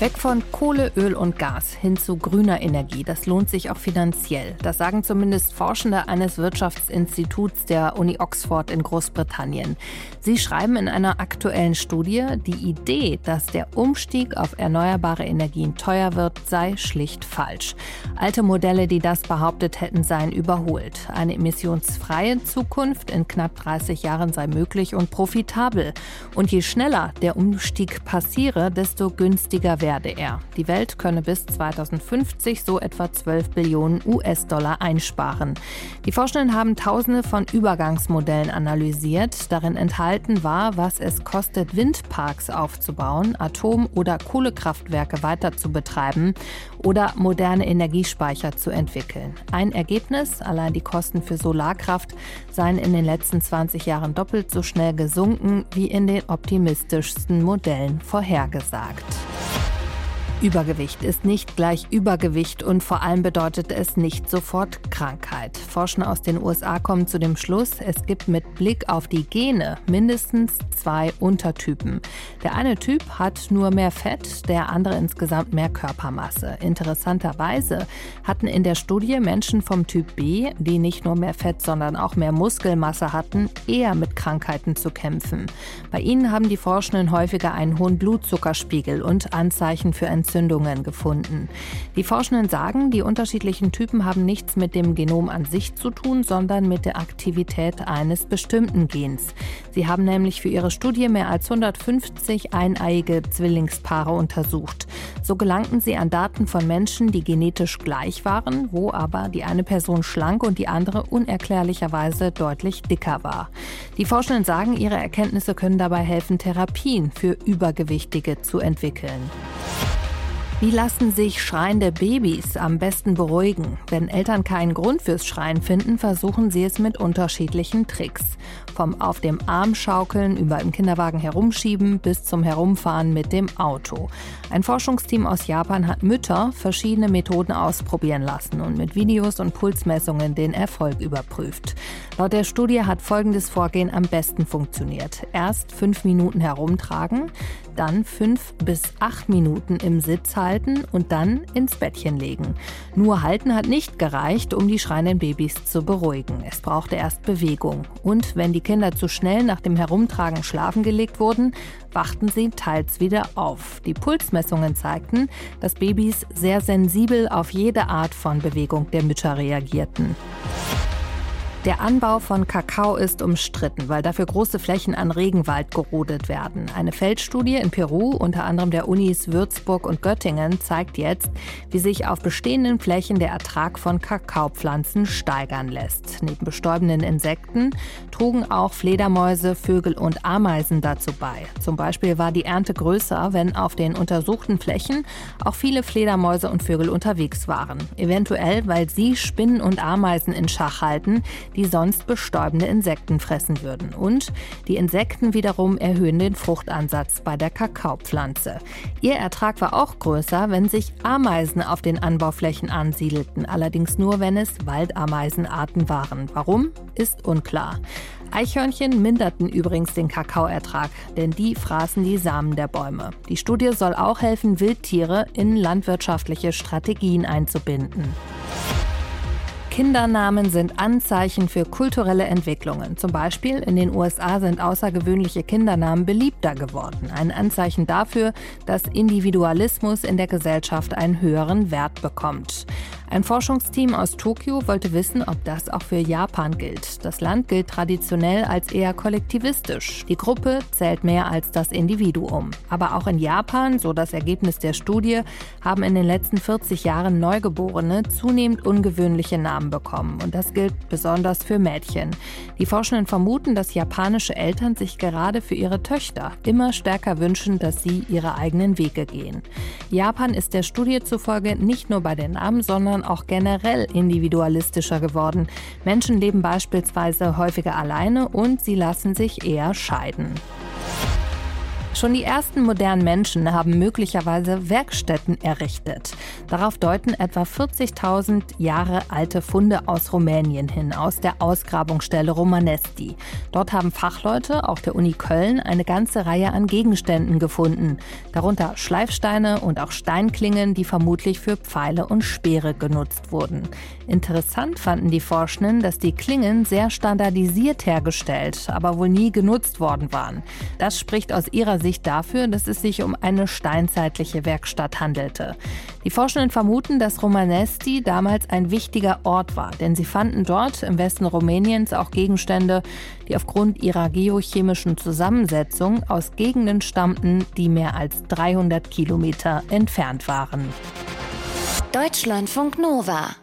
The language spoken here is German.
Weg von Kohle, Öl und Gas hin zu grüner Energie. Das lohnt sich auch finanziell. Das sagen zumindest Forschende eines Wirtschaftsinstituts der Uni Oxford in Großbritannien. Sie schreiben in einer aktuellen Studie, die Idee, dass der Umstieg auf erneuerbare Energien teuer wird, sei schlicht falsch. Alte Modelle, die das behauptet hätten, seien überholt. Eine emissionsfreie Zukunft in knapp 30 Jahren sei möglich und profitabel. Und je schneller der Umstieg passiere, desto günstiger werde er. Die Welt könne bis 2050 so etwa 12 Billionen US-Dollar einsparen. Die Forschenden haben Tausende von Übergangsmodellen analysiert. Darin enthalten war, was es kostet, Windparks aufzubauen, Atom- oder Kohlekraftwerke weiter zu betreiben oder moderne Energiespeicher zu entwickeln. Ein Ergebnis, allein die Kosten für Solarkraft seien in den letzten 20 Jahren doppelt so schnell gesunken wie in den optimistischsten Modellen vorhergesagt. Übergewicht ist nicht gleich Übergewicht und vor allem bedeutet es nicht sofort Krankheit. Forschende aus den USA kommen zu dem Schluss, es gibt mit Blick auf die Gene mindestens zwei Untertypen. Der eine Typ hat nur mehr Fett, der andere insgesamt mehr Körpermasse. Interessanterweise hatten in der Studie Menschen vom Typ B, die nicht nur mehr Fett, sondern auch mehr Muskelmasse hatten, eher mit Krankheiten zu kämpfen. Bei ihnen haben die Forschenden häufiger einen hohen Blutzuckerspiegel und Anzeichen für Entzündung Entzündungen gefunden. Die Forschenden sagen, die unterschiedlichen Typen haben nichts mit dem Genom an sich zu tun, sondern mit der Aktivität eines bestimmten Gens. Sie haben nämlich für ihre Studie mehr als 150 eineiige Zwillingspaare untersucht. So gelangten sie an Daten von Menschen, die genetisch gleich waren, wo aber die eine Person schlank und die andere unerklärlicherweise deutlich dicker war. Die Forschenden sagen, ihre Erkenntnisse können dabei helfen, Therapien für Übergewichtige zu entwickeln. Wie lassen sich schreiende Babys am besten beruhigen? Wenn Eltern keinen Grund fürs Schreien finden, versuchen sie es mit unterschiedlichen Tricks. Vom auf dem Arm schaukeln über im Kinderwagen herumschieben bis zum Herumfahren mit dem Auto. Ein Forschungsteam aus Japan hat Mütter verschiedene Methoden ausprobieren lassen und mit Videos und Pulsmessungen den Erfolg überprüft. Laut der Studie hat folgendes Vorgehen am besten funktioniert. Erst fünf Minuten herumtragen, dann fünf bis acht Minuten im Sitz halten und dann ins Bettchen legen. Nur halten hat nicht gereicht, um die schreienden Babys zu beruhigen. Es brauchte erst Bewegung. Und wenn die Kinder zu schnell nach dem Herumtragen schlafen gelegt wurden, wachten sie teils wieder auf. Die Pulsmessungen zeigten, dass Babys sehr sensibel auf jede Art von Bewegung der Mütter reagierten. Der Anbau von Kakao ist umstritten, weil dafür große Flächen an Regenwald gerodet werden. Eine Feldstudie in Peru, unter anderem der Unis Würzburg und Göttingen, zeigt jetzt, wie sich auf bestehenden Flächen der Ertrag von Kakaopflanzen steigern lässt. Neben bestäubenden Insekten trugen auch Fledermäuse, Vögel und Ameisen dazu bei. Zum Beispiel war die Ernte größer, wenn auf den untersuchten Flächen auch viele Fledermäuse und Vögel unterwegs waren. Eventuell, weil sie Spinnen und Ameisen in Schach halten, die sonst bestäubende Insekten fressen würden. Und die Insekten wiederum erhöhen den Fruchtansatz bei der Kakaopflanze. Ihr Ertrag war auch größer, wenn sich Ameisen auf den Anbauflächen ansiedelten, allerdings nur, wenn es Waldameisenarten waren. Warum, ist unklar. Eichhörnchen minderten übrigens den Kakaoertrag, denn die fraßen die Samen der Bäume. Die Studie soll auch helfen, Wildtiere in landwirtschaftliche Strategien einzubinden. Kindernamen sind Anzeichen für kulturelle Entwicklungen. Zum Beispiel in den USA sind außergewöhnliche Kindernamen beliebter geworden. Ein Anzeichen dafür, dass Individualismus in der Gesellschaft einen höheren Wert bekommt. Ein Forschungsteam aus Tokio wollte wissen, ob das auch für Japan gilt. Das Land gilt traditionell als eher kollektivistisch. Die Gruppe zählt mehr als das Individuum. Aber auch in Japan, so das Ergebnis der Studie, haben in den letzten 40 Jahren Neugeborene zunehmend ungewöhnliche Namen bekommen. Und das gilt besonders für Mädchen. Die Forschenden vermuten, dass japanische Eltern sich gerade für ihre Töchter immer stärker wünschen, dass sie ihre eigenen Wege gehen. Japan ist der Studie zufolge nicht nur bei den Namen, sondern sondern auch generell individualistischer geworden. Menschen leben beispielsweise häufiger alleine und sie lassen sich eher scheiden. Schon die ersten modernen Menschen haben möglicherweise Werkstätten errichtet. Darauf deuten etwa 40.000 Jahre alte Funde aus Rumänien hin, aus der Ausgrabungsstelle Romanesti. Dort haben Fachleute, auch der Uni Köln, eine ganze Reihe an Gegenständen gefunden. Darunter Schleifsteine und auch Steinklingen, die vermutlich für Pfeile und Speere genutzt wurden. Interessant fanden die Forschenden, dass die Klingen sehr standardisiert hergestellt, aber wohl nie genutzt worden waren. Das spricht aus ihrer Sicht dafür, dass es sich um eine steinzeitliche Werkstatt handelte. Die Forschenden vermuten, dass Romanesti damals ein wichtiger Ort war, denn sie fanden dort im Westen Rumäniens auch Gegenstände, die aufgrund ihrer geochemischen Zusammensetzung aus Gegenden stammten, die mehr als 300 Kilometer entfernt waren. Deutschlandfunk Nova